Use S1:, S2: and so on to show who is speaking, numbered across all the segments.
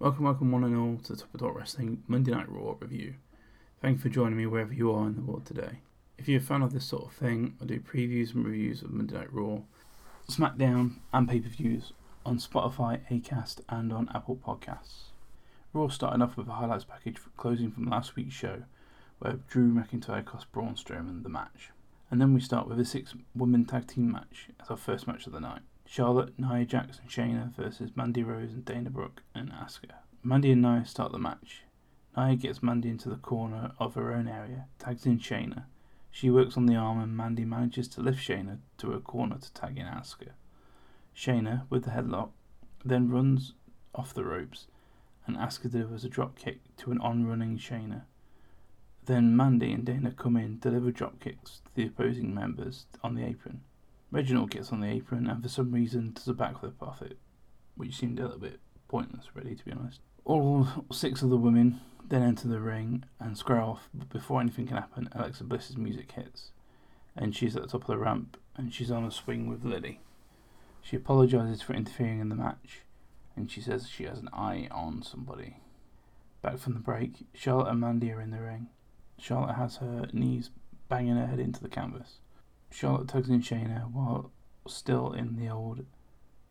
S1: Welcome, welcome, one and all, to the Top of Dot Wrestling Monday Night Raw review. Thank you for joining me wherever you are in the world today. If you're a fan of this sort of thing, I do previews and reviews of Monday Night Raw, SmackDown, and pay per views on Spotify, Acast, and on Apple Podcasts. Raw starting off with a highlights package closing from last week's show, where Drew McIntyre cost Braun Strowman the match. And then we start with a six woman tag team match as our first match of the night. Charlotte, Nia and Shayna versus Mandy Rose and Dana Brooke and Asuka. Mandy and Nia start the match. Nia gets Mandy into the corner of her own area, tags in Shayna. She works on the arm and Mandy manages to lift Shayna to her corner to tag in Asuka. Shayna, with the headlock, then runs off the ropes and Asuka delivers a drop kick to an on-running Shayna. Then Mandy and Dana come in, deliver drop kicks to the opposing members on the apron. Reginald gets on the apron and for some reason does a backflip off it, which seemed a little bit pointless, really, to be honest. All six of the women then enter the ring and square off, but before anything can happen, Alexa Bliss's music hits, and she's at the top of the ramp and she's on a swing with Lily. She apologises for interfering in the match, and she says she has an eye on somebody. Back from the break, Charlotte and Mandy are in the ring. Charlotte has her knees banging her head into the canvas. Charlotte tugs in Shayna while still in the old,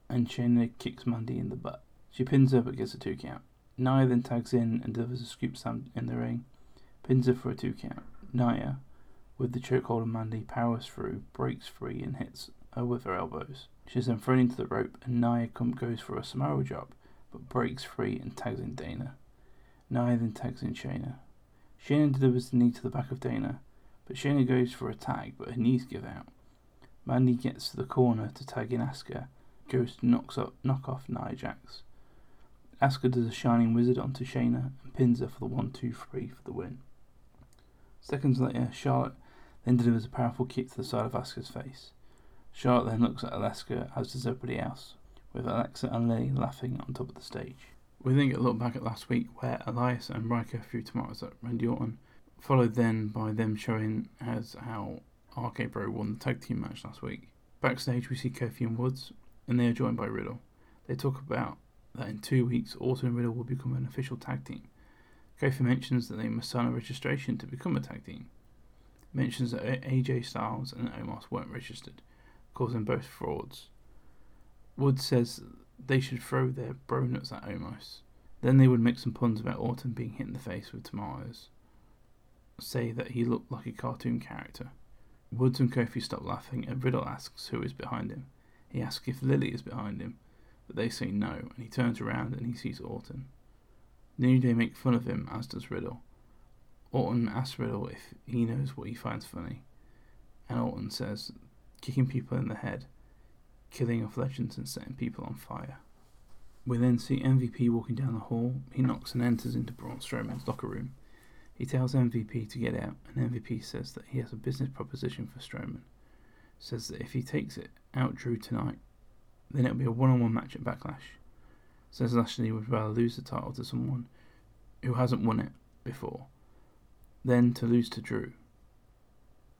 S1: and Shayna kicks Mandy in the butt. She pins her but gets a two count. Nia then tags in and delivers a scoop slam in the ring, pins her for a two count. Nia, with the chokehold of Mandy, powers through, breaks free, and hits her with her elbows. She is then thrown into the rope, and Nia goes for a Samoan drop, but breaks free and tags in Dana. Nia then tags in Shayna. Shayna delivers the knee to the back of Dana, but Shayna goes for a tag, but her knees give out. Mandy gets to the corner to tag in Asuka, goes to knocks up, knock off Nia Jax. Asuka does a Shining Wizard onto Shayna and pins her for the 1 2 3 for the win. Seconds later, Charlotte then delivers a powerful kick to the side of Asuka's face. Charlotte then looks at Alexa, as does everybody else, with Alexa and Lily laughing on top of the stage. We then get a look back at last week where Elias and Ryker threw tomatoes at Randy Orton followed then by them showing as how RK Bro won the tag team match last week. Backstage, we see Kofi and Woods, and they are joined by Riddle. They talk about that in two weeks, Orton and Riddle will become an official tag team. Kofi mentions that they must sign a registration to become a tag team. mentions that AJ Styles and Omos weren't registered, causing both frauds. Woods says they should throw their bro nuts at Omos. Then they would make some puns about Orton being hit in the face with tomatoes say that he looked like a cartoon character. Woods and Kofi stop laughing, and Riddle asks who is behind him. He asks if Lily is behind him, but they say no, and he turns around and he sees Orton. New Day make fun of him, as does Riddle. Orton asks Riddle if he knows what he finds funny, and Orton says, kicking people in the head, killing off legends and setting people on fire. We then see MVP walking down the hall. He knocks and enters into Braun Strowman's locker room. He tells MVP to get out, and MVP says that he has a business proposition for Strowman. Says that if he takes it out Drew tonight, then it'll be a one on one match at Backlash. Says Lashley would rather lose the title to someone who hasn't won it before than to lose to Drew.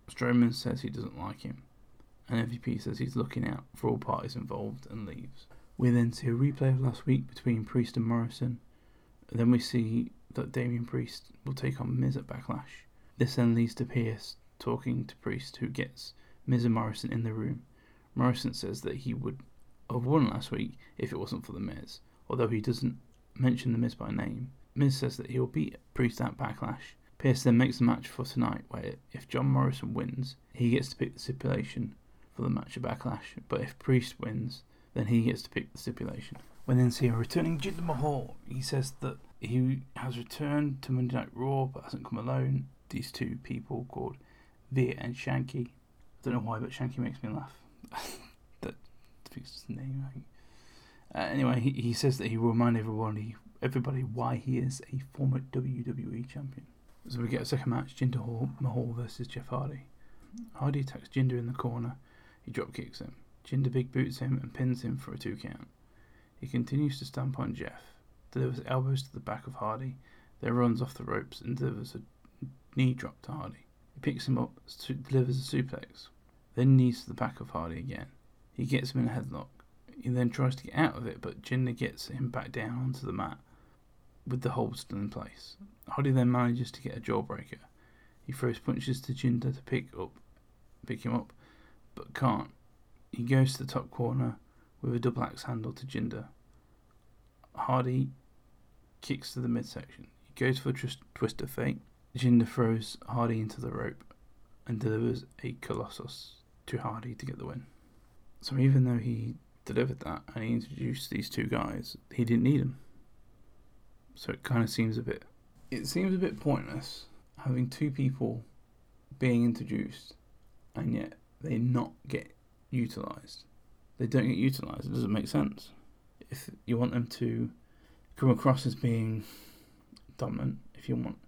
S1: Strowman says he doesn't like him, and MVP says he's looking out for all parties involved and leaves. We then see a replay of last week between Priest and Morrison. Then we see that Damian Priest will take on Miz at Backlash. This then leads to Pearce talking to Priest, who gets Miz and Morrison in the room. Morrison says that he would have won last week if it wasn't for the Miz, although he doesn't mention the Miz by name. Miz says that he'll beat Priest at Backlash. Pearce then makes the match for tonight, where if John Morrison wins, he gets to pick the stipulation for the match at Backlash, but if Priest wins, then he gets to pick the stipulation. When then see a returning Jinder Mahal, he says that he has returned to Monday Night Raw but hasn't come alone. These two people called Veer and Shanky. I don't know why, but Shanky makes me laugh. that the name. Uh, anyway, he, he says that he will remind everybody, everybody why he is a former WWE champion. So we get a second match: Jinder Mahal versus Jeff Hardy. Hardy attacks Jinder in the corner. He drop kicks him. Jinder big boots him and pins him for a two count. He continues to stamp on Jeff delivers elbows to the back of Hardy, then runs off the ropes and delivers a knee drop to Hardy. He picks him up, delivers a suplex, then knees to the back of Hardy again. He gets him in a headlock. He then tries to get out of it, but Jinder gets him back down onto the mat with the hold still in place. Hardy then manages to get a jawbreaker. He throws punches to Jinder to pick up, pick him up, but can't. He goes to the top corner with a double axe handle to Jinder. Hardy kicks to the midsection. He goes for a twist, twist of fate. Jinder throws Hardy into the rope and delivers a Colossus to Hardy to get the win. So even though he delivered that and he introduced these two guys, he didn't need them. So it kind of seems a bit. It seems a bit pointless having two people being introduced and yet they not get utilized. They don't get utilized. It doesn't make sense. If you want them to come across as being dominant, if you want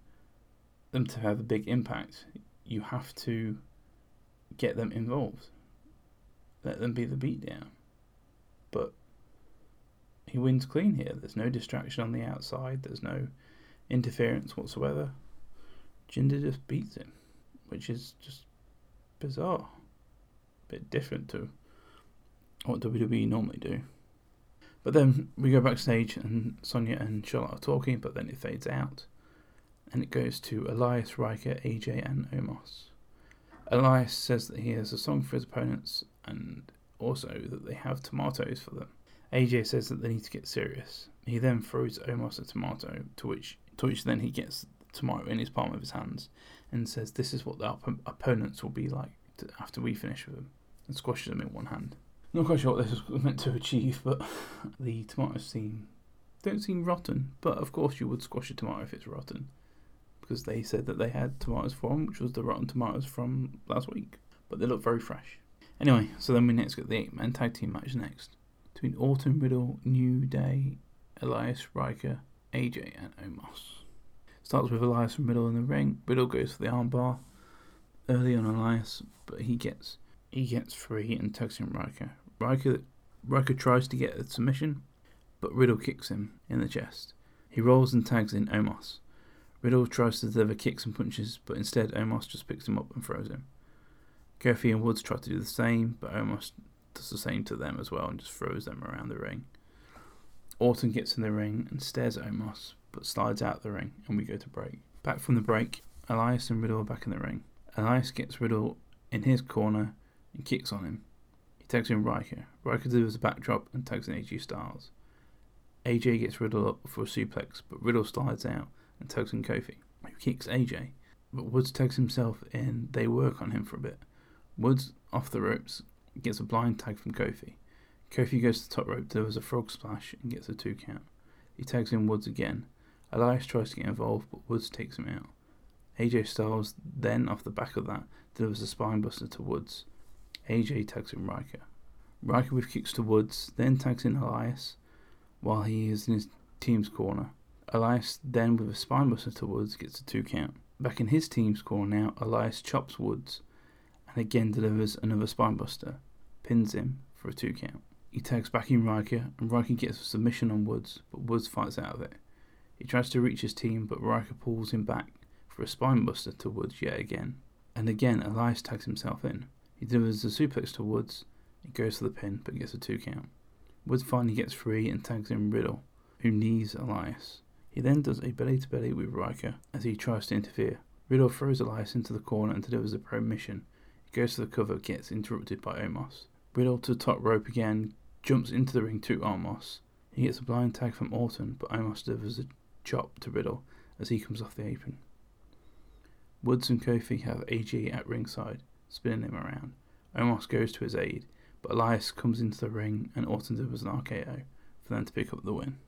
S1: them to have a big impact, you have to get them involved. Let them be the beatdown. But he wins clean here. There's no distraction on the outside. There's no interference whatsoever. Jinder just beats him, which is just bizarre. A bit different to what WWE normally do. But then we go backstage and Sonya and Charlotte are talking, but then it fades out. And it goes to Elias, Ryker, AJ, and Omos. Elias says that he has a song for his opponents and also that they have tomatoes for them. AJ says that they need to get serious. He then throws Omos a tomato, to which to which then he gets the tomato in his palm of his hands and says, "This is what the op- opponents will be like to, after we finish with them," and squashes them in one hand. Not quite sure what this was meant to achieve, but the tomatoes seem don't seem rotten. But of course, you would squash a tomato if it's rotten, because they said that they had tomatoes them, which was the rotten tomatoes from last week. But they look very fresh. Anyway, so then we next get the eight-man tag team match next between Orton Riddle, New Day, Elias, Ryker, AJ, and Omos. Starts with Elias from Riddle in the ring. Riddle goes for the armbar early on Elias, but he gets he gets free and tags in Ryker. Ryker Ryker tries to get a submission, but Riddle kicks him in the chest. He rolls and tags in Omos. Riddle tries to deliver kicks and punches, but instead Omos just picks him up and throws him. Kofi and Woods try to do the same, but Omos does the same to them as well and just throws them around the ring. Orton gets in the ring and stares at Omos, but slides out the ring, and we go to break. Back from the break, Elias and Riddle are back in the ring. Elias gets Riddle in his corner and kicks on him. Tags in Ryker. Ryker delivers a backdrop and tags in AJ Styles. AJ gets Riddle up for a suplex, but Riddle slides out and tags in Kofi, who kicks AJ. But Woods tags himself in. They work on him for a bit. Woods off the ropes gets a blind tag from Kofi. Kofi goes to the top rope, delivers a frog splash, and gets a two count. He tags in Woods again. Elias tries to get involved, but Woods takes him out. AJ Styles then, off the back of that, delivers a spinebuster to Woods. AJ tags in Ryker. Ryker with kicks to Woods, then tags in Elias while he is in his team's corner. Elias then, with a spinebuster to Woods, gets a two count. Back in his team's corner now, Elias chops Woods and again delivers another spinebuster, pins him for a two count. He tags back in Ryker, and Ryker gets a submission on Woods, but Woods fights out of it. He tries to reach his team, but Ryker pulls him back for a spinebuster to Woods yet again. And again, Elias tags himself in. He delivers a suplex to Woods. He goes for the pin, but gets a two count. Woods finally gets free and tags in Riddle, who knees Elias. He then does a belly to belly with Ryker as he tries to interfere. Riddle throws Elias into the corner and delivers a pro mission. He goes for the cover, gets interrupted by Omos. Riddle to the top rope again, jumps into the ring to Omos. He gets a blind tag from Orton, but Omos delivers a chop to Riddle as he comes off the apron. Woods and Kofi have AJ at ringside, spinning him around. Omos goes to his aid, but Elias comes into the ring and Orton delivers an RKO for them to pick up the win.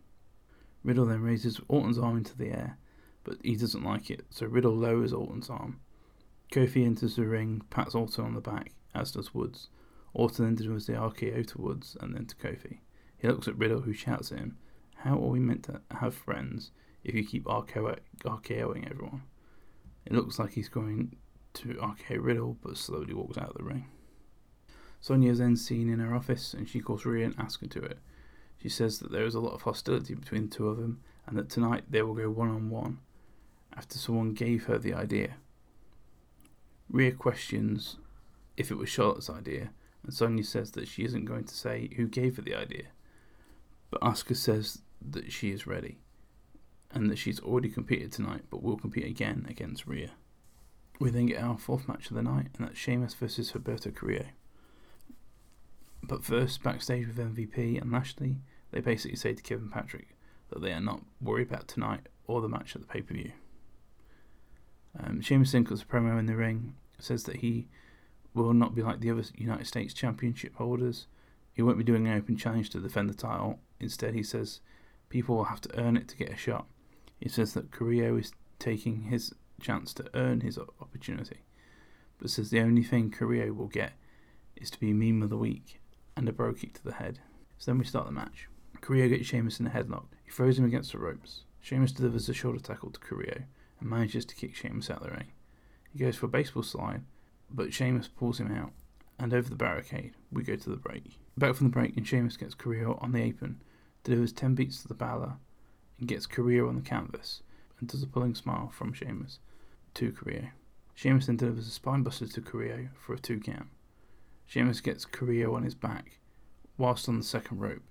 S1: Riddle then raises Orton's arm into the air, but he doesn't like it, so Riddle lowers Orton's arm. Kofi enters the ring, pats Orton on the back, as does Woods. Orton then delivers the RKO to Woods and then to Kofi. He looks at Riddle, who shouts at him, How are we meant to have friends if you keep RKO- RKOing everyone? It looks like he's going to RKO Riddle, but slowly walks out of the ring. Sonya is then seen in her office, and she calls Rhea and asks her to it. She says that there is a lot of hostility between the two of them, and that tonight they will go one on one after someone gave her the idea. Rhea questions if it was Charlotte's idea, and Sonya says that she isn't going to say who gave her the idea. But Asuka says that she is ready, and that she's already competed tonight but will compete again against Rhea. We then get our fourth match of the night, and that's Sheamus versus Humberto Carrillo. But first, backstage with MVP and Lashley, they basically say to Kevin Patrick that they are not worried about tonight or the match at the pay per view. Um, Sheamus then cuts a promo in the ring, says that he will not be like the other United States Championship holders. He won't be doing an open challenge to defend the title. Instead, he says people will have to earn it to get a shot. He says that Carrillo is taking his chance to earn his opportunity, but says the only thing Carrillo will get is to be meme of the week and a Brogue Kick to the head. So then we start the match. Carrillo gets Sheamus in a headlock. He throws him against the ropes. Sheamus delivers a shoulder tackle to Carrillo and manages to kick Sheamus out of the ring. He goes for a baseball slide, but Sheamus pulls him out, and over the barricade, we go to the break. Back from the break, and Sheamus gets Carrillo on the apron, delivers 10 beats to the Bodhrán, and gets Carrillo on the canvas, and does a pulling smile from Sheamus to Carrillo. Sheamus then delivers a spinebuster to Carrillo for a two count. Sheamus gets Carrillo on his back, whilst on the second rope.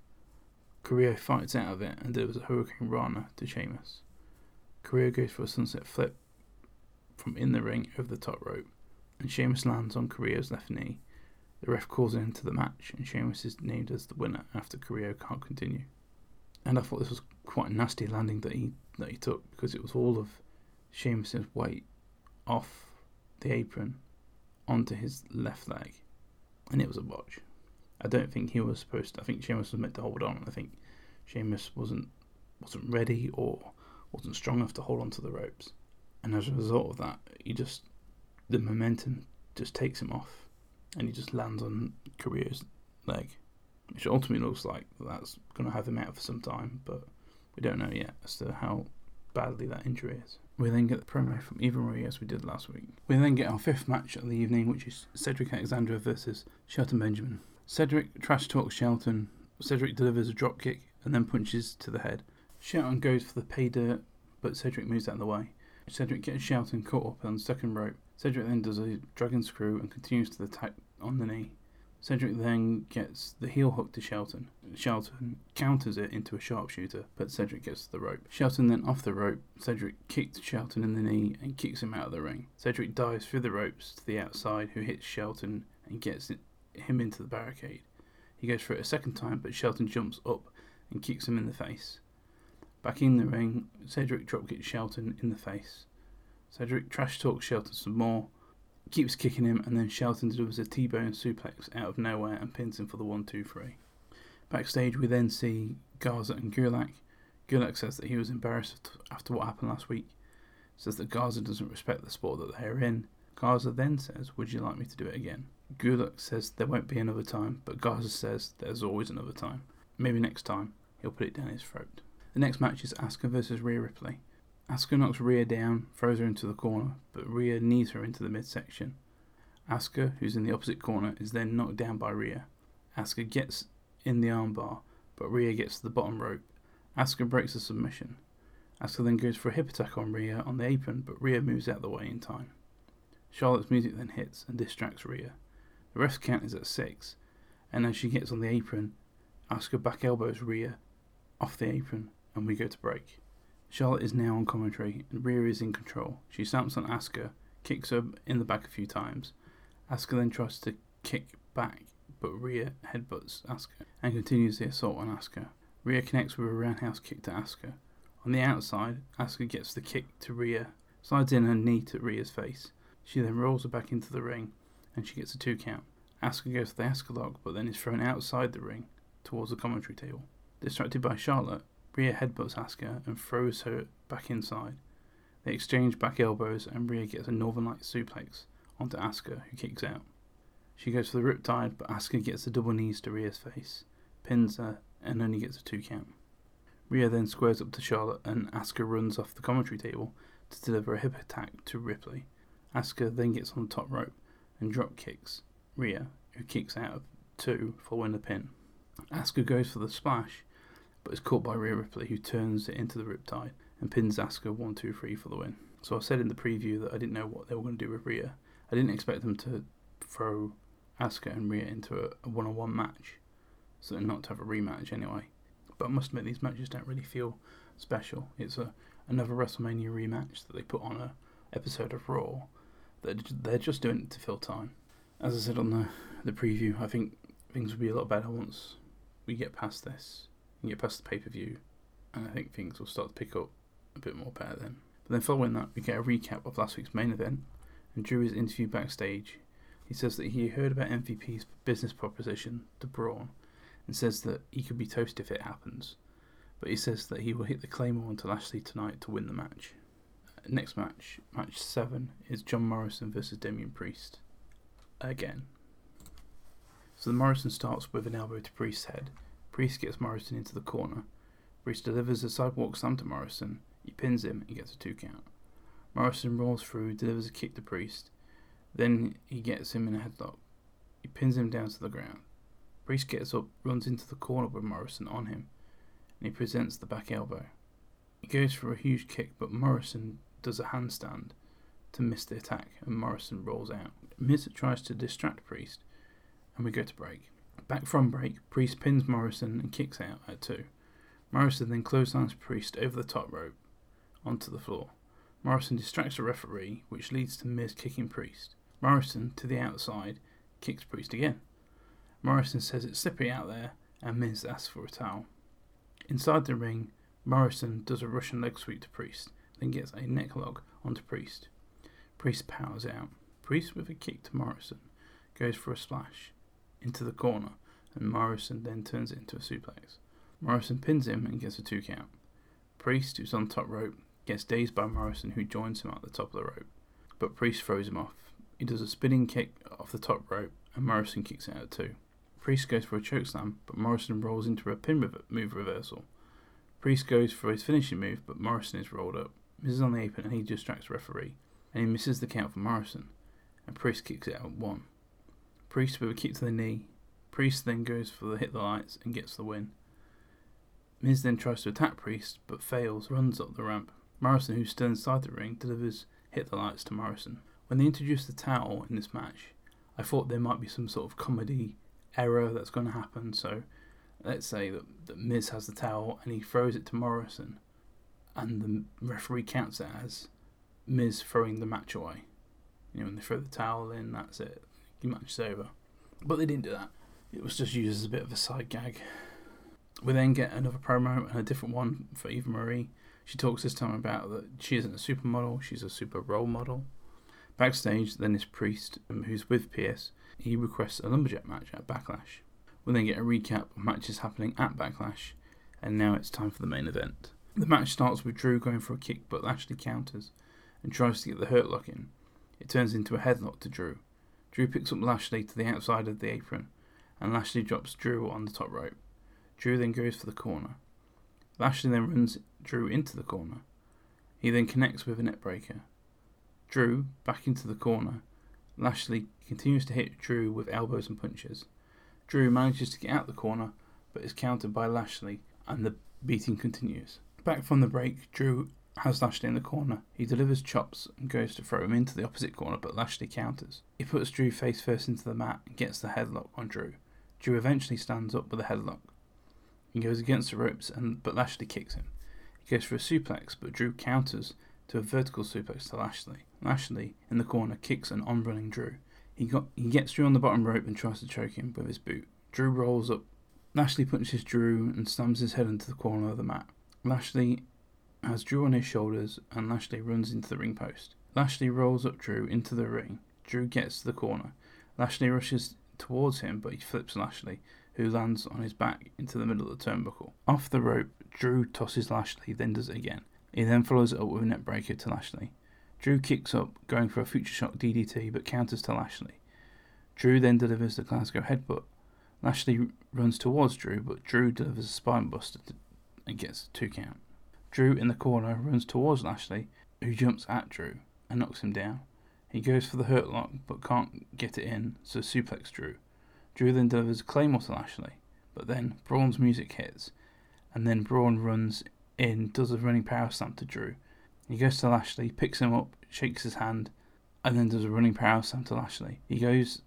S1: Carrillo fights out of it and delivers a Hurricane Rana to Sheamus. Carrillo goes for a sunset flip from in the ring over the top rope, and Sheamus lands on Carrillo's left knee. The ref calls an end to the match, and Sheamus is named as the winner after Carrillo can't continue. And I thought this was quite a nasty landing that he that he took because it was all of Sheamus's weight off the apron onto his left leg, and it was a botch. I don't think he was supposed to. I think Sheamus was meant to hold on. I think Sheamus wasn't wasn't ready or wasn't strong enough to hold on to the ropes, and as a result of that, he just the momentum just takes him off, and he just lands on Carrillo's leg, which ultimately looks like that's going to have him out for some time, but we don't know yet as to how badly that injury is. We then get the promo from Eva Marie as we did last week. We then get our fifth match of the evening, which is Cedric Alexander versus Shelton Benjamin. Cedric trash talks Shelton. Cedric delivers a drop kick and then punches to the head. Shelton goes for the pay dirt, but Cedric moves out of the way. Cedric gets Shelton caught up on the second rope. Cedric then does a dragon screw and continues to the attack on the knee. Cedric then gets the heel hook to Shelton. Shelton counters it into a sharpshooter, but Cedric gets the rope. Shelton then off the rope. Cedric kicks Shelton in the knee and kicks him out of the ring. Cedric dives through the ropes to the outside, who hits Shelton and gets him into the barricade. He goes for it a second time, but Shelton jumps up and kicks him in the face. Back in the ring, Cedric dropkicks Shelton in the face. Cedric trash talks Shelton some more, keeps kicking him, and then Shelton delivers a T-bone suplex out of nowhere and pins him for the one, two, three. Backstage, we then see Garza and Gulak. Gulak says that he was embarrassed after what happened last week. Says that Garza doesn't respect the sport that they are in. Garza then says, "Would you like me to do it again?" Gulak says there won't be another time, but Garza says there's always another time. Maybe next time he'll put it down his throat. The next match is Asuka versus Rhea Ripley. Asuka knocks Rhea down, throws her into the corner, but Rhea knees her into the midsection. Asuka, who's in the opposite corner, is then knocked down by Rhea. Asuka gets in the armbar, but Rhea gets to the bottom rope. Asuka breaks the submission. Asuka then goes for a hip attack on Rhea on the apron, but Rhea moves out of the way in time. Charlotte's music then hits and distracts Rhea. The ref's count is at six, and as she gets on the apron, Asuka back elbows Rhea off the apron, and we go to break. Charlotte is now on commentary, and Rhea is in control. She stamps on Asuka, kicks her in the back a few times. Asuka then tries to kick back, but Rhea headbutts Asuka and continues the assault on Asuka. Rhea connects with a roundhouse kick to Asuka. On the outside, Asuka gets the kick to Rhea, slides in her knee to Rhea's face. She then rolls her back into the ring and she gets a two count. Asuka goes to the Asuka lock, but then is thrown outside the ring towards the commentary table. Distracted by Charlotte, Rhea headbutts Asuka and throws her back inside. They exchange back elbows, and Rhea gets a Northern Light suplex onto Asuka, who kicks out. She goes for the riptide, but Asuka gets the double knees to Rhea's face, pins her, and only gets a two count. Rhea then squares up to Charlotte, and Asuka runs off the commentary table to deliver a hip attack to Ripley. Asuka then gets on the top rope and drop kicks Rhea, who kicks out of two following the pin. Asuka goes for the splash, but is caught by Rhea Ripley, who turns it into the Riptide and pins Asuka 1 2 3 for the win. So I said in the preview that I didn't know what they were going to do with Rhea. I didn't expect them to throw Asuka and Rhea into a one on one match, so not to have a rematch anyway. But I must admit, these matches don't really feel special. It's a another WrestleMania rematch that they put on a episode of Raw. They're, they're just doing it to fill time. As I said on the, the preview, I think things will be a lot better once we get past this and get past the pay per view. And I think things will start to pick up a bit more better then. But then following that, we get a recap of last week's main event. And Drew is interviewed backstage. He says that he heard about MVP's business proposition to Braun and says that he could be toast if it happens. But he says that he will hit the Claymore onto Lashley tonight to win the match. Next match, match 7, is John Morrison versus Damian Priest. Again. So the Morrison starts with an elbow to Priest's head. Priest gets Morrison into the corner. Priest delivers a sidewalk slam to Morrison. He pins him and gets a two count. Morrison rolls through, delivers a kick to Priest. Then he gets him in a headlock. He pins him down to the ground. Priest gets up, runs into the corner with Morrison on him, and he presents the back elbow. He goes for a huge kick, but Morrison does a handstand to miss the attack, and Morrison rolls out. Miz tries to distract Priest, and we go to break. Back from break, Priest pins Morrison and kicks out at two. Morrison then clotheslines Priest over the top rope onto the floor. Morrison distracts the referee, which leads to Miz kicking Priest. Morrison, to the outside, kicks Priest again. Morrison says it's slippery out there, and Miz asks for a towel. Inside the ring, Morrison does a Russian leg sweep to Priest, then gets a neck lock onto Priest. Priest powers out. Priest with a kick to Morrison goes for a splash into the corner, and Morrison then turns it into a suplex. Morrison pins him and gets a two count. Priest, who's on top rope, gets dazed by Morrison, who joins him at the top of the rope. But Priest throws him off. He does a spinning kick off the top rope, and Morrison kicks out at two. Priest goes for a chokeslam, but Morrison rolls into a pin move reversal. Priest goes for his finishing move, but Morrison is rolled up. Miz is on the apron and he distracts referee, and he misses the count for Morrison, and Priest kicks out at one. Priest with a kick to the knee. Priest then goes for the hit the lights and gets the win. Miz then tries to attack Priest, but fails, runs up the ramp. Morrison, who's still inside the ring, delivers hit the lights to Morrison. When they introduced the towel in this match, I thought there might be some sort of comedy error that's going to happen. So let's say that, that Miz has the towel and he throws it to Morrison, and the referee counts it as Miz throwing the match away. You know, when they throw the towel in, that's it. The match is over. But they didn't do that. It was just used as a bit of a side gag. We then get another promo and a different one for Eva Marie. She talks this time about that she isn't a supermodel, she's a super role model. Backstage, then this priest, um, who's with Pearce, he requests a lumberjack match at Backlash. We'll then get a recap of matches happening at Backlash, and now it's time for the main event. The match starts with Drew going for a kick, but Lashley counters and tries to get the hurt lock in. It turns into a headlock to Drew. Drew picks up Lashley to the outside of the apron, and Lashley drops Drew on the top rope. Drew then goes for the corner. Lashley then runs Drew into the corner. He then connects with a neckbreaker. Drew back into the corner. Lashley continues to hit Drew with elbows and punches. Drew manages to get out the corner, but is countered by Lashley, and the beating continues. Back from the break, Drew has Lashley in the corner. He delivers chops and goes to throw him into the opposite corner, but Lashley counters. He puts Drew face first into the mat and gets the headlock on Drew. Drew eventually stands up with a headlock. He goes against the ropes, and but Lashley kicks him. He goes for a suplex, but Drew counters to a vertical suplex to Lashley. Lashley, in the corner, kicks an on-running Drew. He got he gets Drew on the bottom rope and tries to choke him with his boot. Drew rolls up. Lashley punches Drew and slams his head into the corner of the mat. Lashley has Drew on his shoulders and Lashley runs into the ring post. Lashley rolls up Drew into the ring. Drew gets to the corner. Lashley rushes towards him, but he flips Lashley, who lands on his back into the middle of the turnbuckle. Off the rope, Drew tosses Lashley, then does it again. He then follows it up with a neckbreaker to Lashley. Drew kicks up, going for a future shock DDT, but counters to Lashley. Drew then delivers the Glasgow headbutt. Lashley runs towards Drew, but Drew delivers a spinebuster and gets a two count. Drew in the corner runs towards Lashley, who jumps at Drew and knocks him down. He goes for the hurt lock but can't get it in, so suplex Drew. Drew then delivers a claymore to Lashley, but then Braun's music hits, and then Braun runs in, does a running power slam to Drew. He goes to Lashley, picks him up, shakes his hand, and then does a running power slam to Lashley. He goes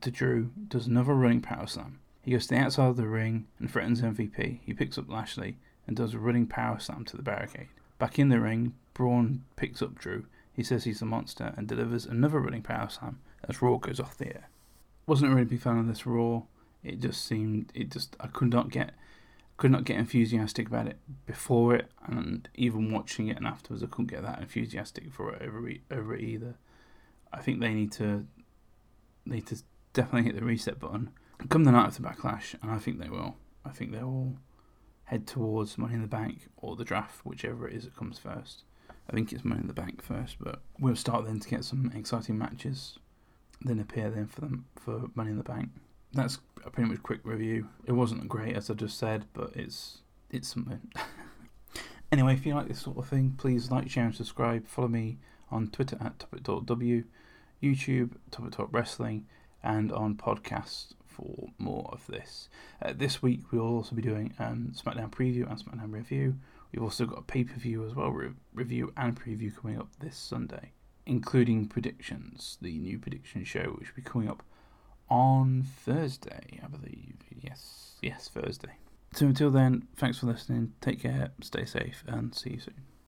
S1: to Drew, does another running power slam. He goes to the outside of the ring and threatens MVP. He picks up Lashley and does a running power slam to the barricade. Back in the ring, Braun picks up Drew. He says he's a monster and delivers another running power slam as Raw goes off the air. Wasn't a really big fan of this Raw. It just seemed it just I could not get could not get enthusiastic about it before it, and even watching it and afterwards, I couldn't get that enthusiastic for it over over it either. I think they need to they need to definitely hit the reset button come the night of the backlash, and I think they will. I think they will head towards Money in the Bank or the draft, whichever it is that comes first. I think it's Money in the Bank first, but we'll start then to get some exciting matches. Then appear then for them for Money in the Bank. That's a pretty much quick review. It wasn't great as I just said, but it's it's something. anyway, if you like this sort of thing, please like, share, and subscribe. Follow me on Twitter at topic.w, YouTube Topic Wrestling, and on podcasts for more of this. Uh, this week we'll also be doing um, SmackDown preview and SmackDown review. We've also got a pay per view as well, re- review and preview coming up this Sunday, including predictions, the new prediction show, which will be coming up on Thursday, I believe. Yes, yes, Thursday. So until then, thanks for listening. Take care, stay safe, and see you soon.